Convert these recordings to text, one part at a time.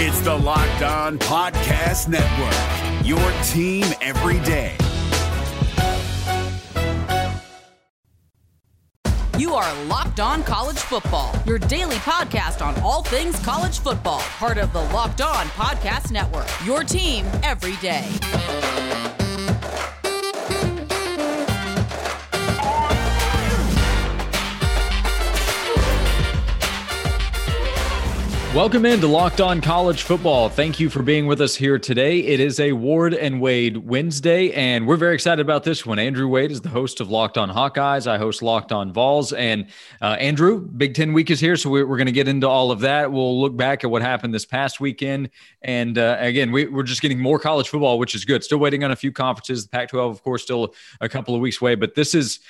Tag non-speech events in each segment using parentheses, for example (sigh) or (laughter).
It's the Locked On Podcast Network, your team every day. You are Locked On College Football, your daily podcast on all things college football, part of the Locked On Podcast Network, your team every day. Welcome into Locked On College Football. Thank you for being with us here today. It is a Ward and Wade Wednesday, and we're very excited about this one. Andrew Wade is the host of Locked On Hawkeyes. I host Locked On Vols. And uh, Andrew, Big Ten week is here, so we're, we're going to get into all of that. We'll look back at what happened this past weekend. And uh, again, we, we're just getting more college football, which is good. Still waiting on a few conferences. The Pac 12, of course, still a couple of weeks away, but this is.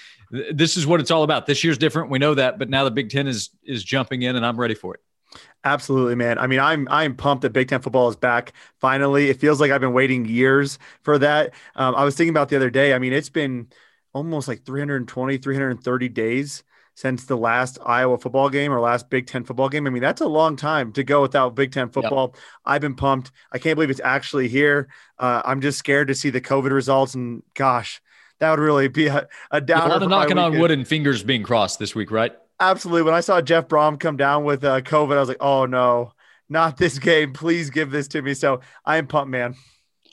This is what it's all about. This year's different. We know that, but now the Big Ten is is jumping in, and I'm ready for it. Absolutely, man. I mean, I'm I'm pumped that Big Ten football is back. Finally, it feels like I've been waiting years for that. Um, I was thinking about the other day. I mean, it's been almost like 320, 330 days since the last Iowa football game or last Big Ten football game. I mean, that's a long time to go without Big Ten football. Yep. I've been pumped. I can't believe it's actually here. Uh, I'm just scared to see the COVID results. And gosh, that would really be a, a downer. A lot of knocking on wood and fingers being crossed this week, right? Absolutely. When I saw Jeff Brohm come down with uh, COVID, I was like, oh no, not this game. Please give this to me. So I am pumped, man.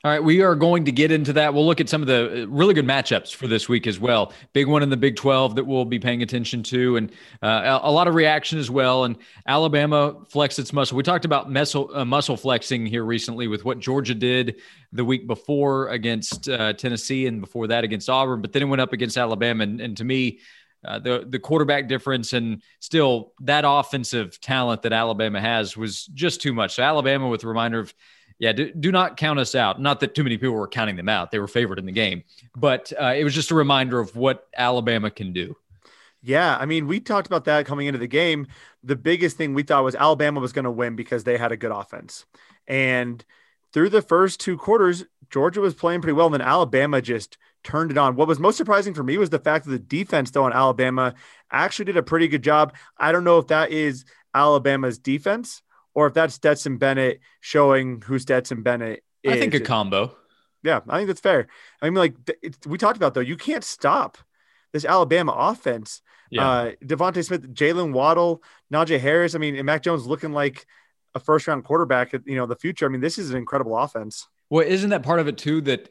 All right, we are going to get into that. We'll look at some of the uh, really good matchups for this week as well. Big one in the Big 12 that we'll be paying attention to, and uh, a lot of reaction as well. And Alabama flexed its muscle. We talked about muscle, uh, muscle flexing here recently with what Georgia did the week before against uh, Tennessee and before that against Auburn, but then it went up against Alabama. And, and to me, uh, the the quarterback difference and still that offensive talent that Alabama has was just too much. So Alabama with a reminder of yeah, do, do not count us out. Not that too many people were counting them out; they were favored in the game, but uh, it was just a reminder of what Alabama can do. Yeah, I mean, we talked about that coming into the game. The biggest thing we thought was Alabama was going to win because they had a good offense, and through the first two quarters, Georgia was playing pretty well, and then Alabama just turned it on. What was most surprising for me was the fact that the defense, though, on Alabama actually did a pretty good job. I don't know if that is Alabama's defense or if that's Stetson Bennett showing who Stetson Bennett is. I think a combo. Yeah, I think that's fair. I mean, like we talked about, though, you can't stop this Alabama offense. Yeah. Uh, DeVonta Smith, Jaylen Waddle, Najee Harris. I mean, and Mac Jones looking like a first round quarterback you know the future. I mean, this is an incredible offense. Well, isn't that part of it too? That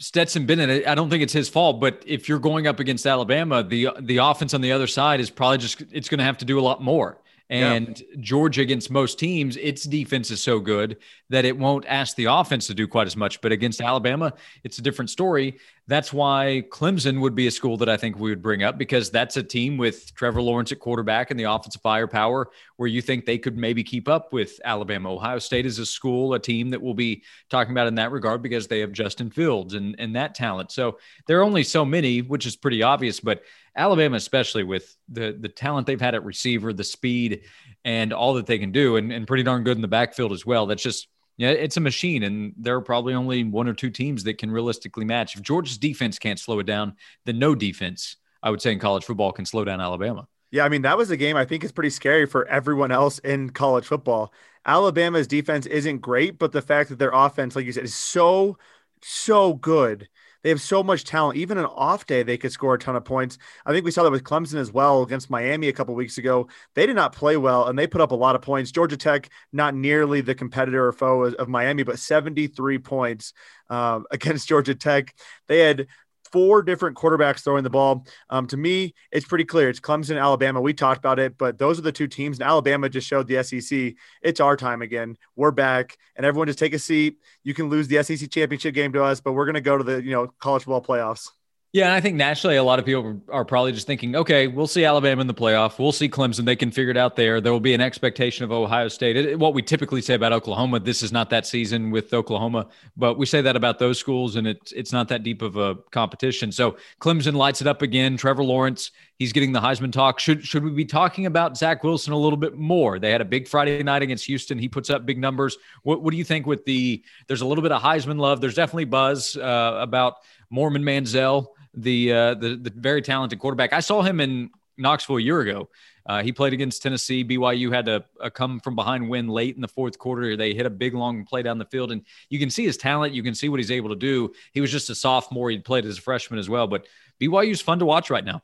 Stetson Bennett, I don't think it's his fault, but if you're going up against Alabama, the the offense on the other side is probably just it's going to have to do a lot more. And yeah. Georgia against most teams, its defense is so good that it won't ask the offense to do quite as much. But against Alabama, it's a different story. That's why Clemson would be a school that I think we would bring up because that's a team with Trevor Lawrence at quarterback and the offensive firepower where you think they could maybe keep up with Alabama. Ohio State is a school, a team that we'll be talking about in that regard because they have Justin Fields and, and that talent. So there are only so many, which is pretty obvious. But Alabama, especially with the the talent they've had at receiver, the speed, and all that they can do, and, and pretty darn good in the backfield as well. That's just yeah, it's a machine, and there are probably only one or two teams that can realistically match. If Georgia's defense can't slow it down, then no defense, I would say, in college football can slow down Alabama. Yeah, I mean that was a game I think is pretty scary for everyone else in college football. Alabama's defense isn't great, but the fact that their offense, like you said, is so so good they have so much talent. Even an off day, they could score a ton of points. I think we saw that with Clemson as well against Miami a couple weeks ago. They did not play well and they put up a lot of points. Georgia Tech, not nearly the competitor or foe of Miami, but 73 points um, (laughs) against Georgia Tech. They had four different quarterbacks throwing the ball. Um, to me, it's pretty clear. It's Clemson, Alabama. We talked about it, but those are the two teams. And Alabama just showed the SEC it's our time again. We're back, and everyone just take a seat. You can lose the SEC championship game to us, but we're going to go to the you know college football playoffs. Yeah, and I think nationally, a lot of people are probably just thinking, okay, we'll see Alabama in the playoff. We'll see Clemson. They can figure it out there. There will be an expectation of Ohio State. It, what we typically say about Oklahoma, this is not that season with Oklahoma, but we say that about those schools, and it's it's not that deep of a competition. So Clemson lights it up again. Trevor Lawrence, he's getting the Heisman talk. Should should we be talking about Zach Wilson a little bit more? They had a big Friday night against Houston. He puts up big numbers. What what do you think with the? There's a little bit of Heisman love. There's definitely buzz uh, about Mormon Manziel the uh, the the very talented quarterback. I saw him in Knoxville a year ago. Uh, he played against Tennessee. BYU had a, a, come from behind win late in the fourth quarter. They hit a big long play down the field, and you can see his talent. You can see what he's able to do. He was just a sophomore. He played as a freshman as well, but BYU's fun to watch right now.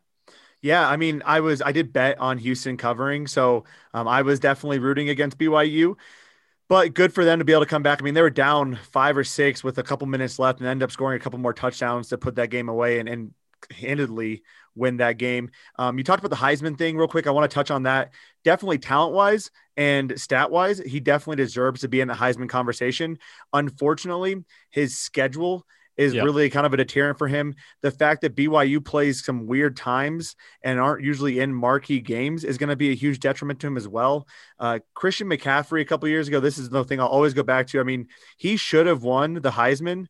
Yeah, I mean, I was I did bet on Houston covering, so um, I was definitely rooting against BYU. But good for them to be able to come back. I mean, they were down five or six with a couple minutes left and end up scoring a couple more touchdowns to put that game away and, and handedly win that game. Um, you talked about the Heisman thing real quick. I want to touch on that. Definitely talent wise and stat wise, he definitely deserves to be in the Heisman conversation. Unfortunately, his schedule is yep. really kind of a deterrent for him. The fact that BYU plays some weird times and aren't usually in marquee games is going to be a huge detriment to him as well. Uh, Christian McCaffrey a couple years ago, this is the thing I'll always go back to. I mean, he should have won the Heisman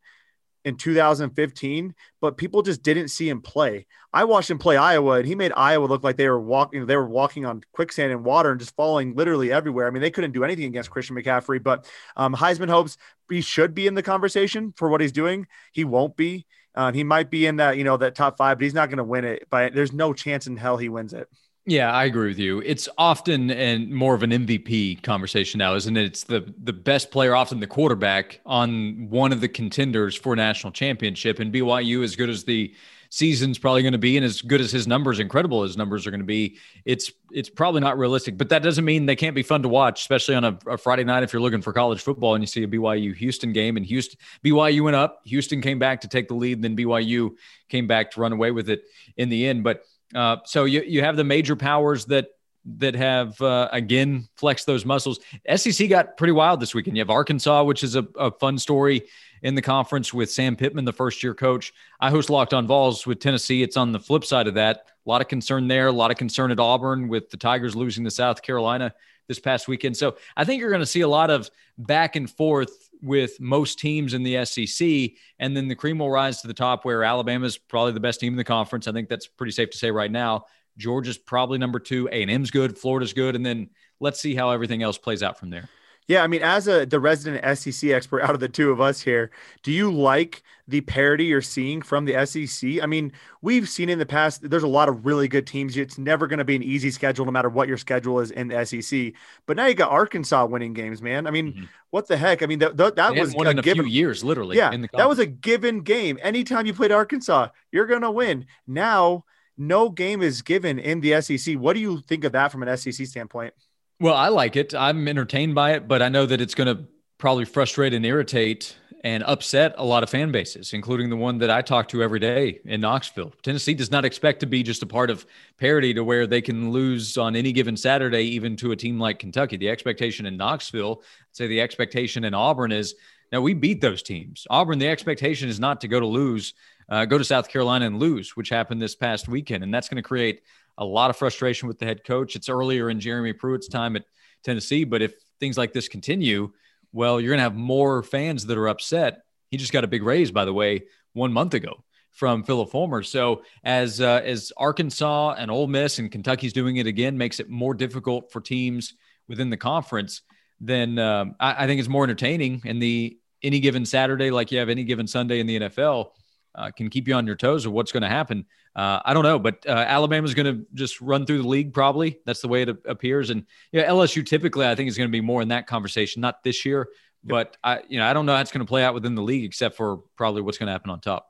in 2015, but people just didn't see him play. I watched him play Iowa, and he made Iowa look like they were walking. They were walking on quicksand and water and just falling literally everywhere. I mean, they couldn't do anything against Christian McCaffrey. But um, Heisman hopes he should be in the conversation for what he's doing. He won't be. Uh, he might be in that you know that top five, but he's not going to win it. But there's no chance in hell he wins it. Yeah, I agree with you. It's often and more of an MVP conversation now, isn't it? It's the the best player, often the quarterback, on one of the contenders for national championship. And BYU, as good as the season's probably going to be, and as good as his numbers, incredible his numbers are going to be, it's it's probably not realistic. But that doesn't mean they can't be fun to watch, especially on a, a Friday night if you're looking for college football and you see a BYU Houston game. And Houston BYU went up, Houston came back to take the lead, then BYU came back to run away with it in the end. But uh, so you you have the major powers that that have uh, again flexed those muscles. SEC got pretty wild this weekend. You have Arkansas, which is a, a fun story in the conference with Sam Pittman, the first year coach. I host Locked On Vols with Tennessee. It's on the flip side of that. A lot of concern there. A lot of concern at Auburn with the Tigers losing to South Carolina this past weekend. So I think you're going to see a lot of back and forth with most teams in the SEC. And then the cream will rise to the top where Alabama is probably the best team in the conference. I think that's pretty safe to say right now. Georgia's probably number two. A&M's good. Florida's good. And then let's see how everything else plays out from there. Yeah, I mean, as a the resident SEC expert (laughs) out of the two of us here, do you like the parity you're seeing from the SEC? I mean, we've seen in the past there's a lot of really good teams. It's never going to be an easy schedule, no matter what your schedule is in the SEC. But now you got Arkansas winning games, man. I mean, mm-hmm. what the heck? I mean, that, that, that was one in a given, few years, literally. Yeah, that was a given game. Anytime you played Arkansas, you're going to win. Now, no game is given in the SEC. What do you think of that from an SEC standpoint? Well, I like it. I'm entertained by it, but I know that it's going to probably frustrate and irritate and upset a lot of fan bases, including the one that I talk to every day in Knoxville. Tennessee does not expect to be just a part of parity to where they can lose on any given Saturday, even to a team like Kentucky. The expectation in Knoxville, I'd say the expectation in Auburn is now we beat those teams. Auburn, the expectation is not to go to lose, uh, go to South Carolina and lose, which happened this past weekend. And that's going to create a lot of frustration with the head coach. It's earlier in Jeremy Pruitt's time at Tennessee, but if things like this continue, well, you're going to have more fans that are upset. He just got a big raise, by the way, one month ago from Philip Fulmer. So as uh, as Arkansas and Ole Miss and Kentucky's doing it again, makes it more difficult for teams within the conference. Then um, I, I think it's more entertaining. And the any given Saturday, like you have any given Sunday in the NFL, uh, can keep you on your toes of what's going to happen. Uh, I don't know, but uh, Alabama's going to just run through the league probably. That's the way it appears. And yeah, you know, LSU typically I think is going to be more in that conversation, not this year, but I you know I don't know how it's going to play out within the league except for probably what's going to happen on top.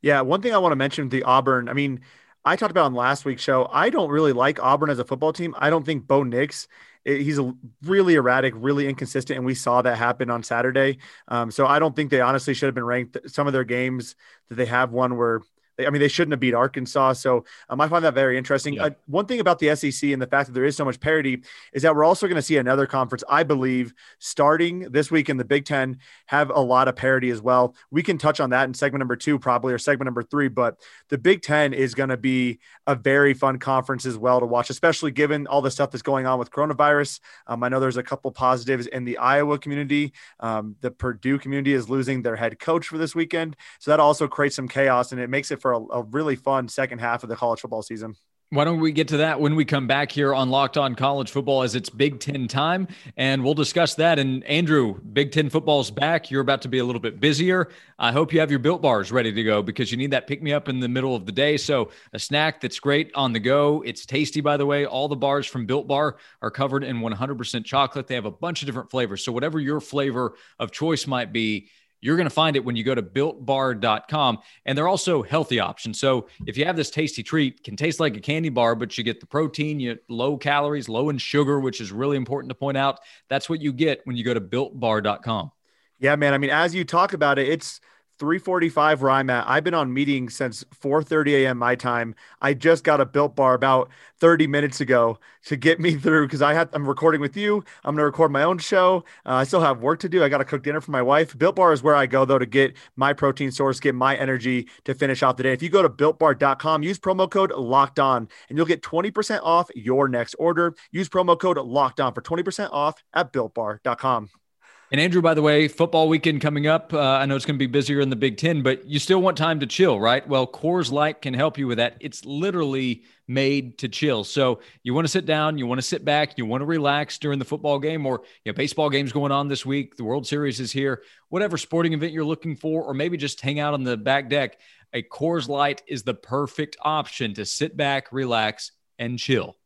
Yeah, one thing I want to mention the Auburn. I mean, I talked about on last week's show. I don't really like Auburn as a football team. I don't think Bo Nix he's a really erratic, really inconsistent, and we saw that happen on Saturday. Um, so I don't think they honestly should have been ranked. Some of their games that they have won were I mean, they shouldn't have beat Arkansas. So um, I find that very interesting. Yeah. Uh, one thing about the SEC and the fact that there is so much parity is that we're also going to see another conference, I believe, starting this week in the Big Ten, have a lot of parity as well. We can touch on that in segment number two, probably, or segment number three. But the Big Ten is going to be a very fun conference as well to watch, especially given all the stuff that's going on with coronavirus. Um, I know there's a couple positives in the Iowa community. Um, the Purdue community is losing their head coach for this weekend. So that also creates some chaos and it makes it for for a, a really fun second half of the college football season. Why don't we get to that when we come back here on Locked On College Football as it's Big Ten time? And we'll discuss that. And Andrew, Big Ten football's back. You're about to be a little bit busier. I hope you have your built bars ready to go because you need that pick me up in the middle of the day. So, a snack that's great on the go. It's tasty, by the way. All the bars from Built Bar are covered in 100% chocolate. They have a bunch of different flavors. So, whatever your flavor of choice might be, you're going to find it when you go to builtbar.com. And they're also healthy options. So if you have this tasty treat, can taste like a candy bar, but you get the protein, you low calories, low in sugar, which is really important to point out. That's what you get when you go to builtbar.com. Yeah, man. I mean, as you talk about it, it's 345 where I'm at. I've been on meetings since 4:30 a.m. my time. I just got a built bar about 30 minutes ago to get me through because I had I'm recording with you. I'm gonna record my own show. Uh, I still have work to do. I got to cook dinner for my wife. Built Bar is where I go though to get my protein source, get my energy to finish out the day. If you go to builtbar.com, use promo code Locked On, and you'll get 20% off your next order. Use promo code Locked On for 20% off at builtbar.com. And Andrew, by the way, football weekend coming up. Uh, I know it's going to be busier in the Big Ten, but you still want time to chill, right? Well, Coors Light can help you with that. It's literally made to chill. So you want to sit down, you want to sit back, you want to relax during the football game, or you know, baseball games going on this week. The World Series is here. Whatever sporting event you're looking for, or maybe just hang out on the back deck. A Coors Light is the perfect option to sit back, relax, and chill.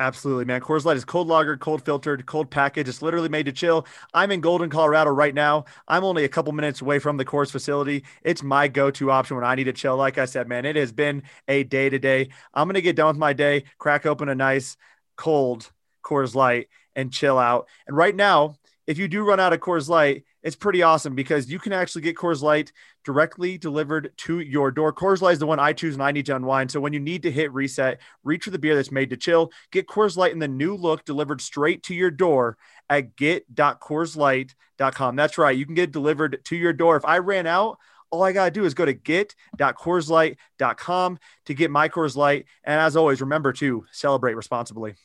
Absolutely, man. Coors Light is cold lager, cold filtered, cold package. It's literally made to chill. I'm in Golden, Colorado right now. I'm only a couple minutes away from the Coors facility. It's my go to option when I need to chill. Like I said, man, it has been a day to day. I'm going to get done with my day, crack open a nice cold Coors Light, and chill out. And right now, if you do run out of Coors Light, it's pretty awesome because you can actually get Coors Light directly delivered to your door. Coors Light is the one I choose when I need to unwind. So when you need to hit reset, reach for the beer that's made to chill. Get Coors Light in the new look delivered straight to your door at get.coorslight.com. That's right. You can get delivered to your door. If I ran out, all I got to do is go to get.coorslight.com to get my Coors Light. And as always, remember to celebrate responsibly.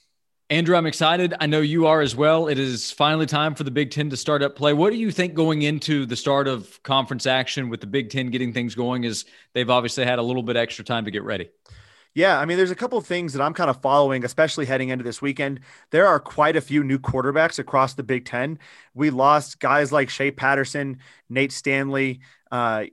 Andrew, I'm excited. I know you are as well. It is finally time for the Big Ten to start up play. What do you think going into the start of conference action with the Big Ten getting things going? Is they've obviously had a little bit extra time to get ready. Yeah, I mean, there's a couple of things that I'm kind of following, especially heading into this weekend. There are quite a few new quarterbacks across the Big Ten. We lost guys like Shea Patterson, Nate Stanley, uh,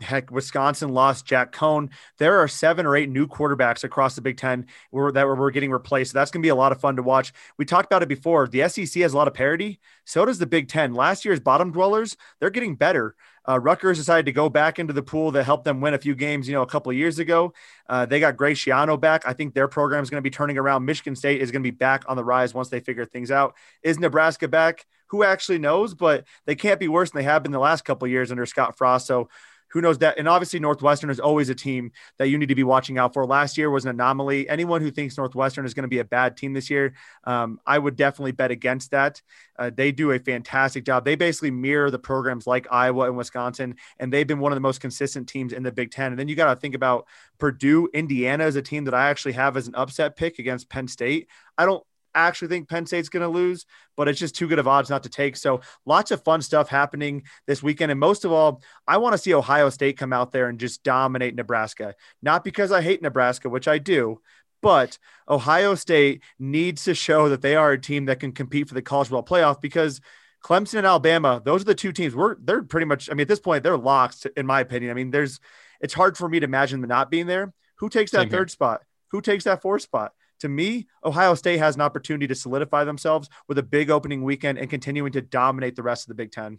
Heck, Wisconsin lost Jack Coan. There are seven or eight new quarterbacks across the Big Ten where, that we're getting replaced. So that's going to be a lot of fun to watch. We talked about it before. The SEC has a lot of parity. So does the Big Ten. Last year's bottom dwellers, they're getting better. Uh, Rutgers decided to go back into the pool that helped them win a few games, you know, a couple of years ago. Uh, they got Greg Schiano back. I think their program is going to be turning around. Michigan State is going to be back on the rise once they figure things out. Is Nebraska back? Who actually knows? But they can't be worse than they have been the last couple of years under Scott Frost. So who knows that? And obviously, Northwestern is always a team that you need to be watching out for. Last year was an anomaly. Anyone who thinks Northwestern is going to be a bad team this year, um, I would definitely bet against that. Uh, they do a fantastic job. They basically mirror the programs like Iowa and Wisconsin, and they've been one of the most consistent teams in the Big Ten. And then you got to think about Purdue, Indiana is a team that I actually have as an upset pick against Penn State. I don't actually think Penn State's going to lose, but it's just too good of odds not to take. So lots of fun stuff happening this weekend. And most of all, I want to see Ohio State come out there and just dominate Nebraska. Not because I hate Nebraska, which I do, but Ohio State needs to show that they are a team that can compete for the college football playoff because Clemson and Alabama, those are the two teams. We're they're pretty much. I mean, at this point, they're locked, in my opinion. I mean, there's it's hard for me to imagine them not being there. Who takes that Same third here. spot? Who takes that fourth spot? To me, Ohio State has an opportunity to solidify themselves with a big opening weekend and continuing to dominate the rest of the Big Ten.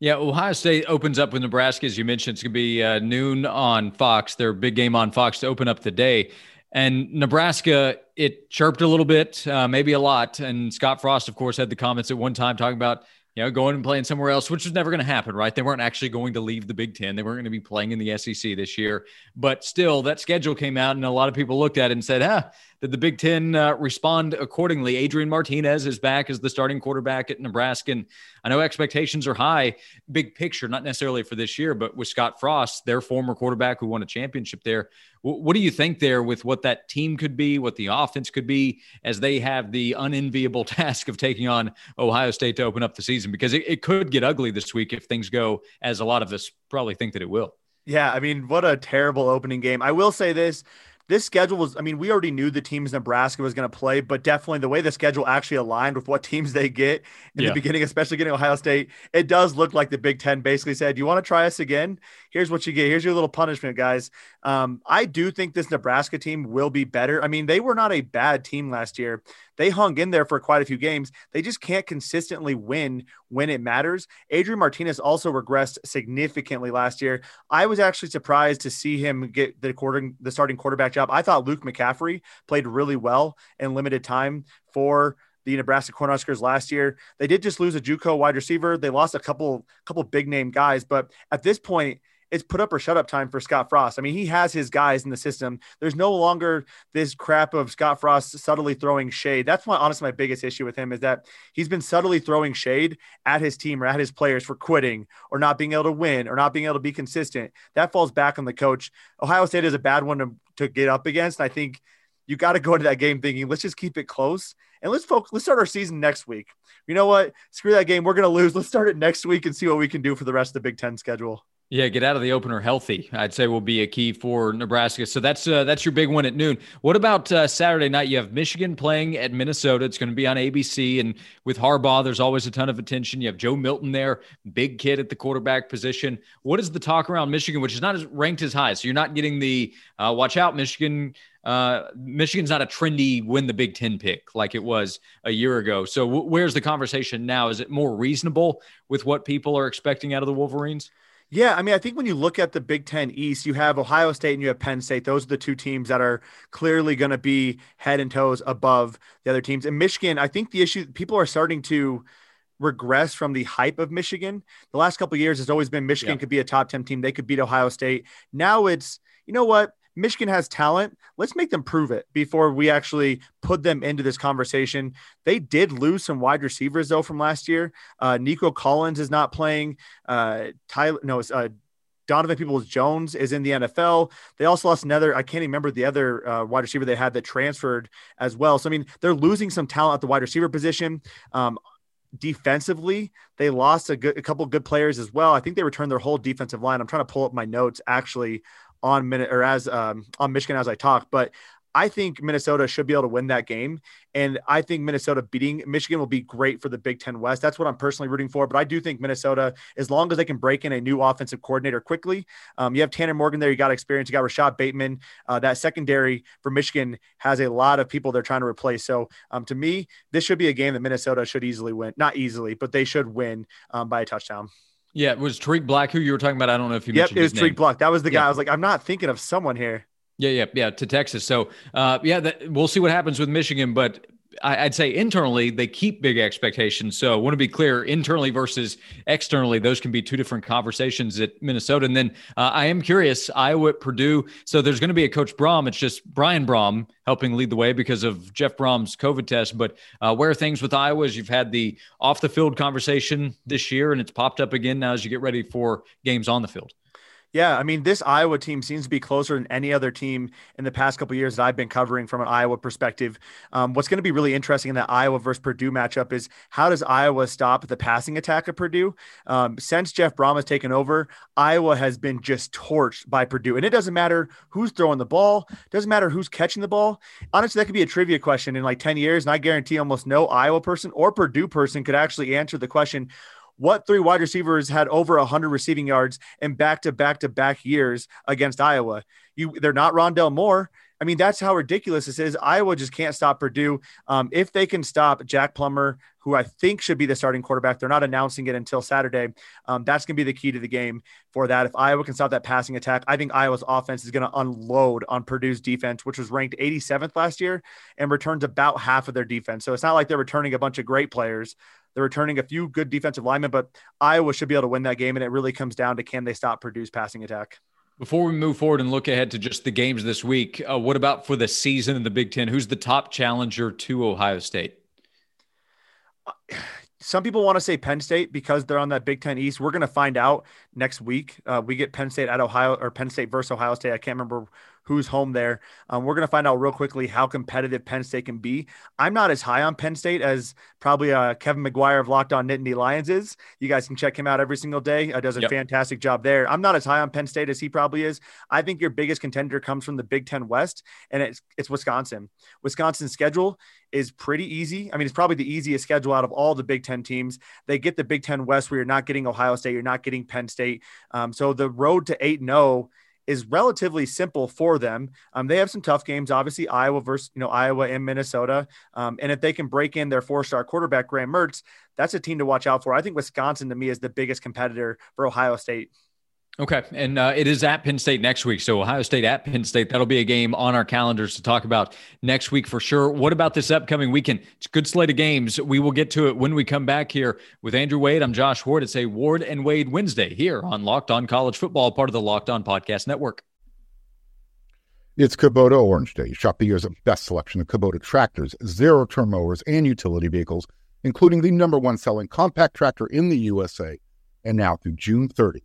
Yeah, Ohio State opens up with Nebraska, as you mentioned. It's going to be uh, noon on Fox, their big game on Fox to open up the day. And Nebraska, it chirped a little bit, uh, maybe a lot. And Scott Frost, of course, had the comments at one time talking about you know, going and playing somewhere else, which was never going to happen, right? They weren't actually going to leave the Big Ten. They weren't going to be playing in the SEC this year. But still, that schedule came out, and a lot of people looked at it and said, ah, did the Big Ten uh, respond accordingly? Adrian Martinez is back as the starting quarterback at Nebraska. And I know expectations are high, big picture, not necessarily for this year, but with Scott Frost, their former quarterback who won a championship there, what do you think there with what that team could be, what the offense could be, as they have the unenviable (laughs) task of taking on Ohio State to open up the season? Because it, it could get ugly this week if things go as a lot of us probably think that it will. Yeah, I mean, what a terrible opening game. I will say this this schedule was, I mean, we already knew the teams Nebraska was going to play, but definitely the way the schedule actually aligned with what teams they get in yeah. the beginning, especially getting Ohio State, it does look like the Big Ten basically said, You want to try us again? Here's what you get. Here's your little punishment, guys. Um, I do think this Nebraska team will be better. I mean, they were not a bad team last year. They hung in there for quite a few games. They just can't consistently win when it matters. Adrian Martinez also regressed significantly last year. I was actually surprised to see him get the quarter, the starting quarterback job. I thought Luke McCaffrey played really well in limited time for the Nebraska Cornhuskers last year. They did just lose a JUCO wide receiver. They lost a couple couple big name guys, but at this point, it's put up or shut up time for Scott Frost. I mean, he has his guys in the system. There's no longer this crap of Scott Frost subtly throwing shade. That's my honestly my biggest issue with him is that he's been subtly throwing shade at his team or at his players for quitting or not being able to win or not being able to be consistent. That falls back on the coach. Ohio State is a bad one to, to get up against. I think you got to go into that game thinking, let's just keep it close and let's focus. Let's start our season next week. You know what? Screw that game. We're going to lose. Let's start it next week and see what we can do for the rest of the Big Ten schedule. Yeah, get out of the opener healthy. I'd say will be a key for Nebraska. So that's uh, that's your big one at noon. What about uh, Saturday night? You have Michigan playing at Minnesota. It's going to be on ABC, and with Harbaugh, there's always a ton of attention. You have Joe Milton there, big kid at the quarterback position. What is the talk around Michigan, which is not as ranked as high? So you're not getting the uh, watch out, Michigan. Uh, Michigan's not a trendy win the Big Ten pick like it was a year ago. So w- where's the conversation now? Is it more reasonable with what people are expecting out of the Wolverines? Yeah, I mean, I think when you look at the Big Ten East, you have Ohio State and you have Penn State. Those are the two teams that are clearly going to be head and toes above the other teams. And Michigan, I think the issue people are starting to regress from the hype of Michigan. The last couple years has always been Michigan yeah. could be a top 10 team. They could beat Ohio State. Now it's, you know what? Michigan has talent. Let's make them prove it before we actually put them into this conversation. They did lose some wide receivers though from last year. Uh, Nico Collins is not playing. Uh, Tyler, no, it's uh, Donovan Peoples Jones is in the NFL. They also lost another, I can't even remember the other uh, wide receiver they had that transferred as well. So, I mean, they're losing some talent at the wide receiver position. Um, defensively, they lost a, good, a couple good players as well. I think they returned their whole defensive line. I'm trying to pull up my notes actually on minute or as um, on Michigan as I talk, but I think Minnesota should be able to win that game. And I think Minnesota beating Michigan will be great for the Big Ten West. That's what I'm personally rooting for. But I do think Minnesota, as long as they can break in a new offensive coordinator quickly, um, you have Tanner Morgan there. You got experience. You got Rashad Bateman. Uh, that secondary for Michigan has a lot of people they're trying to replace. So um, to me, this should be a game that Minnesota should easily win. Not easily, but they should win um, by a touchdown. Yeah, it was Tarik Black who you were talking about. I don't know if you yep, mentioned. Yep, it was Tarik Black. That was the guy. I was like, I'm not thinking of someone here. Yeah, yeah, yeah, to Texas. So, uh, yeah, that, we'll see what happens with Michigan. But I, would say internally they keep big expectations. So I want to be clear internally versus externally. Those can be two different conversations at Minnesota. And then uh, I am curious, Iowa at Purdue. So there's going to be a Coach Brohm. It's just Brian Brohm helping lead the way because of Jeff Brohm's COVID test. But uh, where are things with Iowa is you've had the off the field conversation this year, and it's popped up again now as you get ready for games on the field. Yeah, I mean, this Iowa team seems to be closer than any other team in the past couple years that I've been covering from an Iowa perspective. Um, what's going to be really interesting in that Iowa versus Purdue matchup is how does Iowa stop the passing attack of Purdue? Um, since Jeff Brohm has taken over, Iowa has been just torched by Purdue, and it doesn't matter who's throwing the ball, doesn't matter who's catching the ball. Honestly, that could be a trivia question in like ten years, and I guarantee almost no Iowa person or Purdue person could actually answer the question what three wide receivers had over 100 receiving yards in back to back to back years against Iowa? You, they're not Rondale Moore. I mean, that's how ridiculous this is. Iowa just can't stop Purdue. Um, if they can stop Jack Plummer, who I think should be the starting quarterback, they're not announcing it until Saturday. Um, that's going to be the key to the game for that. If Iowa can stop that passing attack, I think Iowa's offense is going to unload on Purdue's defense, which was ranked 87th last year and returns about half of their defense. So it's not like they're returning a bunch of great players. They're returning a few good defensive linemen, but Iowa should be able to win that game. And it really comes down to can they stop Purdue's passing attack? Before we move forward and look ahead to just the games this week, uh, what about for the season in the Big Ten? Who's the top challenger to Ohio State? (sighs) Some people want to say Penn State because they're on that Big Ten East. We're going to find out next week. Uh, we get Penn State at Ohio or Penn State versus Ohio State. I can't remember who's home there. Um, we're going to find out real quickly how competitive Penn State can be. I'm not as high on Penn State as probably uh, Kevin McGuire of Locked On Nittany Lions is. You guys can check him out every single day. Uh, does a yep. fantastic job there. I'm not as high on Penn State as he probably is. I think your biggest contender comes from the Big Ten West, and it's it's Wisconsin. Wisconsin's schedule is pretty easy. I mean, it's probably the easiest schedule out of all the Big Ten teams. They get the Big Ten West where you're not getting Ohio State, you're not getting Penn State. Um, so the road to 8 0 is relatively simple for them. Um, they have some tough games, obviously Iowa versus you know Iowa and Minnesota, um, and if they can break in their four-star quarterback Graham Mertz, that's a team to watch out for. I think Wisconsin to me is the biggest competitor for Ohio State. Okay. And uh, it is at Penn State next week. So Ohio State at Penn State. That'll be a game on our calendars to talk about next week for sure. What about this upcoming weekend? It's a good slate of games. We will get to it when we come back here with Andrew Wade. I'm Josh Ward. It's a Ward and Wade Wednesday here on Locked On College Football, part of the Locked On Podcast Network. It's Kubota Orange Day. Shop the year's best selection of Kubota tractors, zero turn mowers, and utility vehicles, including the number one selling compact tractor in the USA. And now through June 30.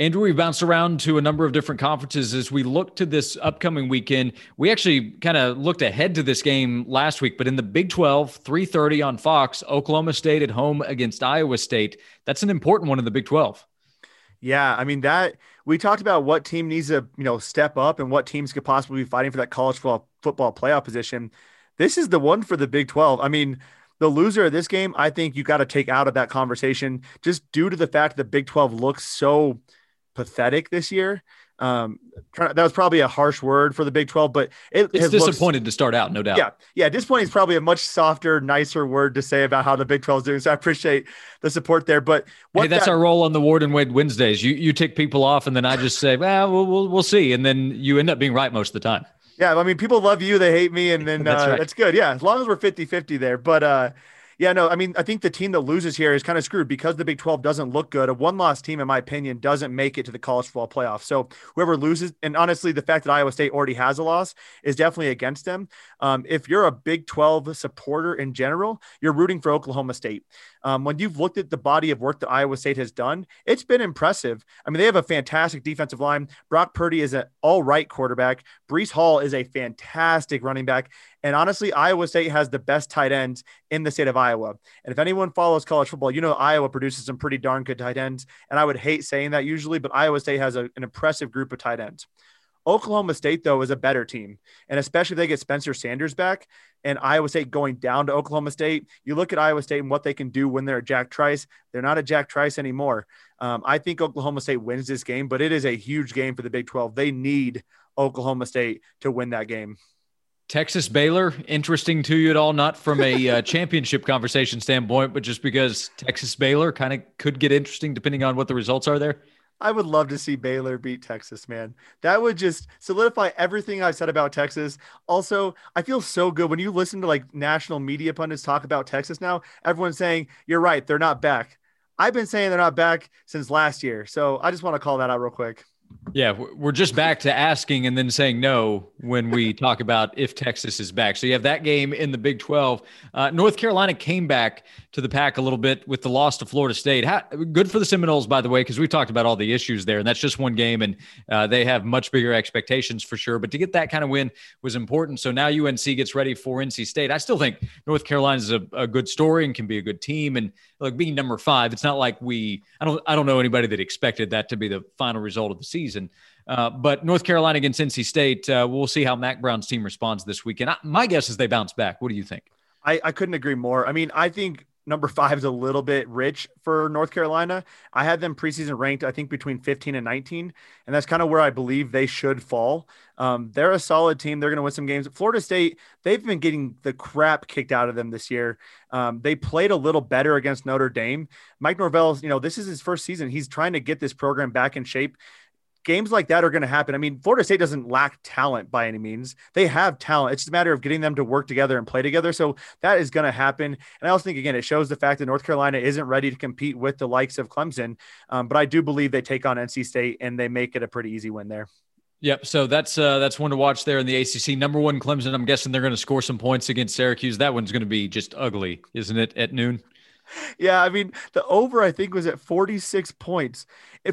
Andrew, we bounced around to a number of different conferences as we look to this upcoming weekend. We actually kind of looked ahead to this game last week, but in the Big 12, 3:30 on Fox, Oklahoma State at home against Iowa State. That's an important one in the Big 12. Yeah, I mean that we talked about what team needs to, you know, step up and what teams could possibly be fighting for that college football, football playoff position. This is the one for the Big 12. I mean, the loser of this game, I think you got to take out of that conversation just due to the fact that the Big 12 looks so pathetic this year. Um, that was probably a harsh word for the Big 12, but it it's disappointed looked, to start out, no doubt. Yeah. Yeah. Disappointing is probably a much softer, nicer word to say about how the Big 12 is doing. So I appreciate the support there. But hey, that's that, our role on the Ward and Wade Wednesdays. You, you tick people off and then I just say, well, we'll, we'll, we'll see. And then you end up being right most of the time. Yeah. I mean, people love you. They hate me. And (laughs) then that's, uh, right. that's good. Yeah. As long as we're 50, 50 there, but, uh, yeah, no, I mean, I think the team that loses here is kind of screwed because the Big 12 doesn't look good. A one loss team, in my opinion, doesn't make it to the college football playoff. So whoever loses, and honestly, the fact that Iowa State already has a loss is definitely against them. Um, if you're a Big 12 supporter in general, you're rooting for Oklahoma State. Um, when you've looked at the body of work that Iowa State has done, it's been impressive. I mean, they have a fantastic defensive line. Brock Purdy is an all right quarterback. Breece Hall is a fantastic running back. And honestly, Iowa State has the best tight ends in the state of Iowa. And if anyone follows college football, you know Iowa produces some pretty darn good tight ends. And I would hate saying that usually, but Iowa State has a, an impressive group of tight ends. Oklahoma State, though, is a better team. And especially if they get Spencer Sanders back and Iowa State going down to Oklahoma State, you look at Iowa State and what they can do when they're at Jack Trice. They're not at Jack Trice anymore. Um, I think Oklahoma State wins this game, but it is a huge game for the Big 12. They need Oklahoma State to win that game. Texas Baylor, interesting to you at all? Not from a uh, (laughs) championship conversation standpoint, but just because Texas Baylor kind of could get interesting depending on what the results are there. I would love to see Baylor beat Texas, man. That would just solidify everything I've said about Texas. Also, I feel so good when you listen to like national media pundits talk about Texas now. Everyone's saying, You're right, they're not back. I've been saying they're not back since last year. So I just want to call that out real quick. Yeah, we're just back to asking and then saying no when we (laughs) talk about if Texas is back. So you have that game in the Big 12. Uh, North Carolina came back to the pack a little bit with the loss to Florida State. How, good for the Seminoles, by the way, because we talked about all the issues there, and that's just one game, and uh, they have much bigger expectations for sure. But to get that kind of win was important. So now UNC gets ready for NC State. I still think North Carolina is a, a good story and can be a good team. And like being number five, it's not like we. I don't. I don't know anybody that expected that to be the final result of the season. Uh, but North Carolina against NC State, uh, we'll see how Mack Brown's team responds this weekend. I, my guess is they bounce back. What do you think? I, I couldn't agree more. I mean, I think number five is a little bit rich for North Carolina. I had them preseason ranked, I think, between 15 and 19. And that's kind of where I believe they should fall. Um, they're a solid team. They're going to win some games. Florida State, they've been getting the crap kicked out of them this year. Um, they played a little better against Notre Dame. Mike Norvell, you know, this is his first season. He's trying to get this program back in shape games like that are going to happen. I mean, Florida State doesn't lack talent by any means. They have talent. It's just a matter of getting them to work together and play together. So that is going to happen. And I also think, again, it shows the fact that North Carolina isn't ready to compete with the likes of Clemson. Um, but I do believe they take on NC State and they make it a pretty easy win there. Yep. So that's uh, that's one to watch there in the ACC. Number one, Clemson. I'm guessing they're going to score some points against Syracuse. That one's going to be just ugly, isn't it? At noon. Yeah, I mean the over I think was at 46 points.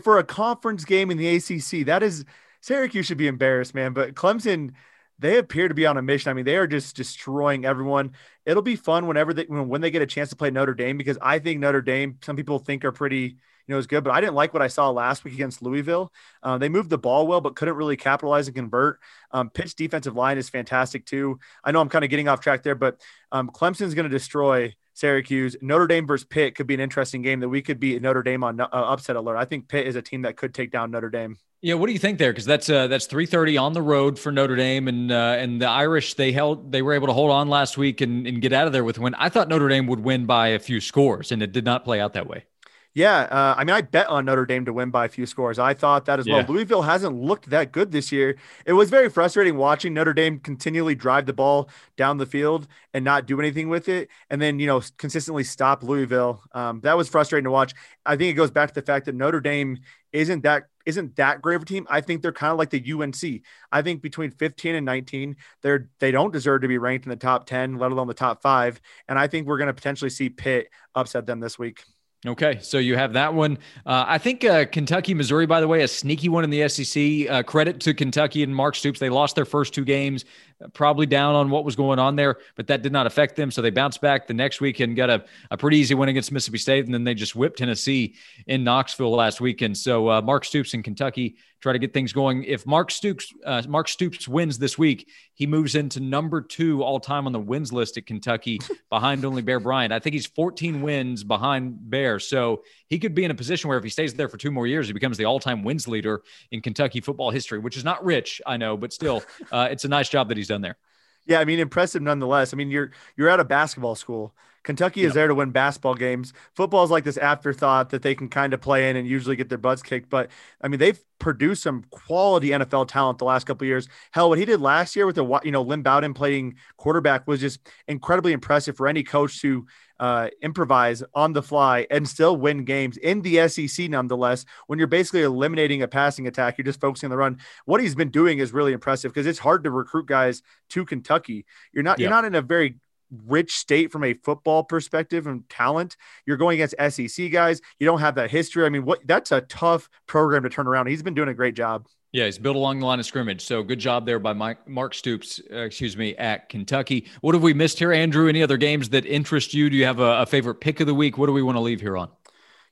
For a conference game in the ACC, that is Syracuse should be embarrassed, man. But Clemson, they appear to be on a mission. I mean, they are just destroying everyone. It'll be fun whenever they when they get a chance to play Notre Dame because I think Notre Dame, some people think are pretty you know, is good. But I didn't like what I saw last week against Louisville. Uh, they moved the ball well, but couldn't really capitalize and convert. Um, Pitt's defensive line is fantastic too. I know I'm kind of getting off track there, but um, Clemson's going to destroy Syracuse. Notre Dame versus Pitt could be an interesting game that we could beat Notre Dame on uh, upset alert. I think Pitt is a team that could take down Notre Dame. Yeah, what do you think there? Because that's uh, that's three thirty on the road for Notre Dame, and uh, and the Irish they held they were able to hold on last week and, and get out of there with a win. I thought Notre Dame would win by a few scores, and it did not play out that way. Yeah, uh, I mean, I bet on Notre Dame to win by a few scores. I thought that as yeah. well. Louisville hasn't looked that good this year. It was very frustrating watching Notre Dame continually drive the ball down the field and not do anything with it, and then you know consistently stop Louisville. Um, that was frustrating to watch. I think it goes back to the fact that Notre Dame isn't that isn't that great of a team. I think they're kind of like the UNC. I think between 15 and 19, they're they don't deserve to be ranked in the top 10, let alone the top five. And I think we're going to potentially see Pitt upset them this week. Okay, so you have that one. Uh, I think uh, Kentucky, Missouri, by the way, a sneaky one in the SEC. Uh, credit to Kentucky and Mark Stoops. They lost their first two games, probably down on what was going on there, but that did not affect them. So they bounced back the next week and got a, a pretty easy win against Mississippi State. And then they just whipped Tennessee in Knoxville last weekend. So uh, Mark Stoops in Kentucky try to get things going. If Mark Stoops uh, Mark Stoops wins this week, he moves into number two all time on the wins list at Kentucky, (laughs) behind only Bear Bryant. I think he's 14 wins behind Bear, so he could be in a position where if he stays there for two more years, he becomes the all time wins leader in Kentucky football history, which is not rich, I know, but still, (laughs) uh, it's a nice job that he's done there. Yeah, I mean, impressive nonetheless. I mean, you're you're at a basketball school. Kentucky is there to win basketball games. Football is like this afterthought that they can kind of play in and usually get their butts kicked. But I mean, they've produced some quality NFL talent the last couple years. Hell, what he did last year with the you know Lynn Bowden playing quarterback was just incredibly impressive for any coach to uh, improvise on the fly and still win games in the SEC. Nonetheless, when you're basically eliminating a passing attack, you're just focusing on the run. What he's been doing is really impressive because it's hard to recruit guys to Kentucky. You're not you're not in a very rich state from a football perspective and talent. You're going against SEC guys. You don't have that history. I mean, what that's a tough program to turn around. He's been doing a great job. Yeah, he's built along the line of scrimmage. So good job there by Mike, Mark Stoops, uh, excuse me, at Kentucky. What have we missed here, Andrew? Any other games that interest you? Do you have a, a favorite pick of the week? What do we want to leave here on?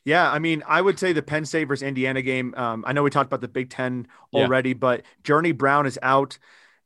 Yeah, I mean, I would say the Penn State versus Indiana game. Um, I know we talked about the Big Ten already, yeah. but Journey Brown is out.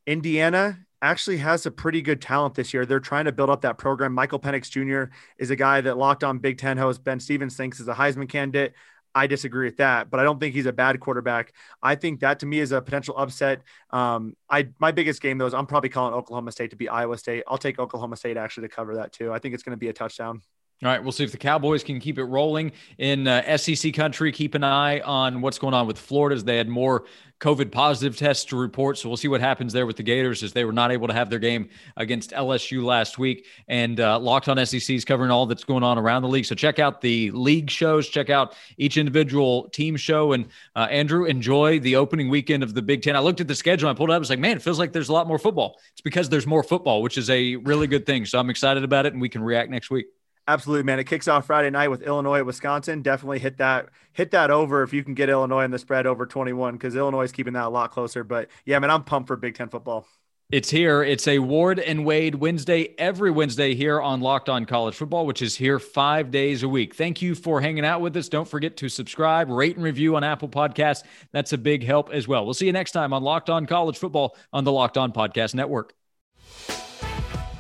Indiana actually has a pretty good talent this year. They're trying to build up that program. Michael Penix Jr. is a guy that Locked On Big Ten host Ben Stevens thinks is a Heisman candidate. I disagree with that, but I don't think he's a bad quarterback. I think that to me is a potential upset. Um, I my biggest game though is I'm probably calling Oklahoma State to be Iowa State. I'll take Oklahoma State actually to cover that too. I think it's going to be a touchdown. All right, we'll see if the Cowboys can keep it rolling in uh, SEC country. Keep an eye on what's going on with Florida as they had more COVID positive tests to report. So we'll see what happens there with the Gators as they were not able to have their game against LSU last week. And uh, Locked on SEC is covering all that's going on around the league. So check out the league shows, check out each individual team show. And uh, Andrew, enjoy the opening weekend of the Big Ten. I looked at the schedule, I pulled it up, I was like, man, it feels like there's a lot more football. It's because there's more football, which is a really good thing. So I'm excited about it, and we can react next week. Absolutely, man. It kicks off Friday night with Illinois, Wisconsin. Definitely hit that hit that over if you can get Illinois in the spread over 21 because Illinois is keeping that a lot closer. But yeah, man, I'm pumped for Big Ten football. It's here. It's a Ward and Wade Wednesday, every Wednesday here on Locked On College Football, which is here five days a week. Thank you for hanging out with us. Don't forget to subscribe, rate, and review on Apple Podcasts. That's a big help as well. We'll see you next time on Locked On College Football on the Locked On Podcast Network.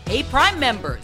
Hey, Prime members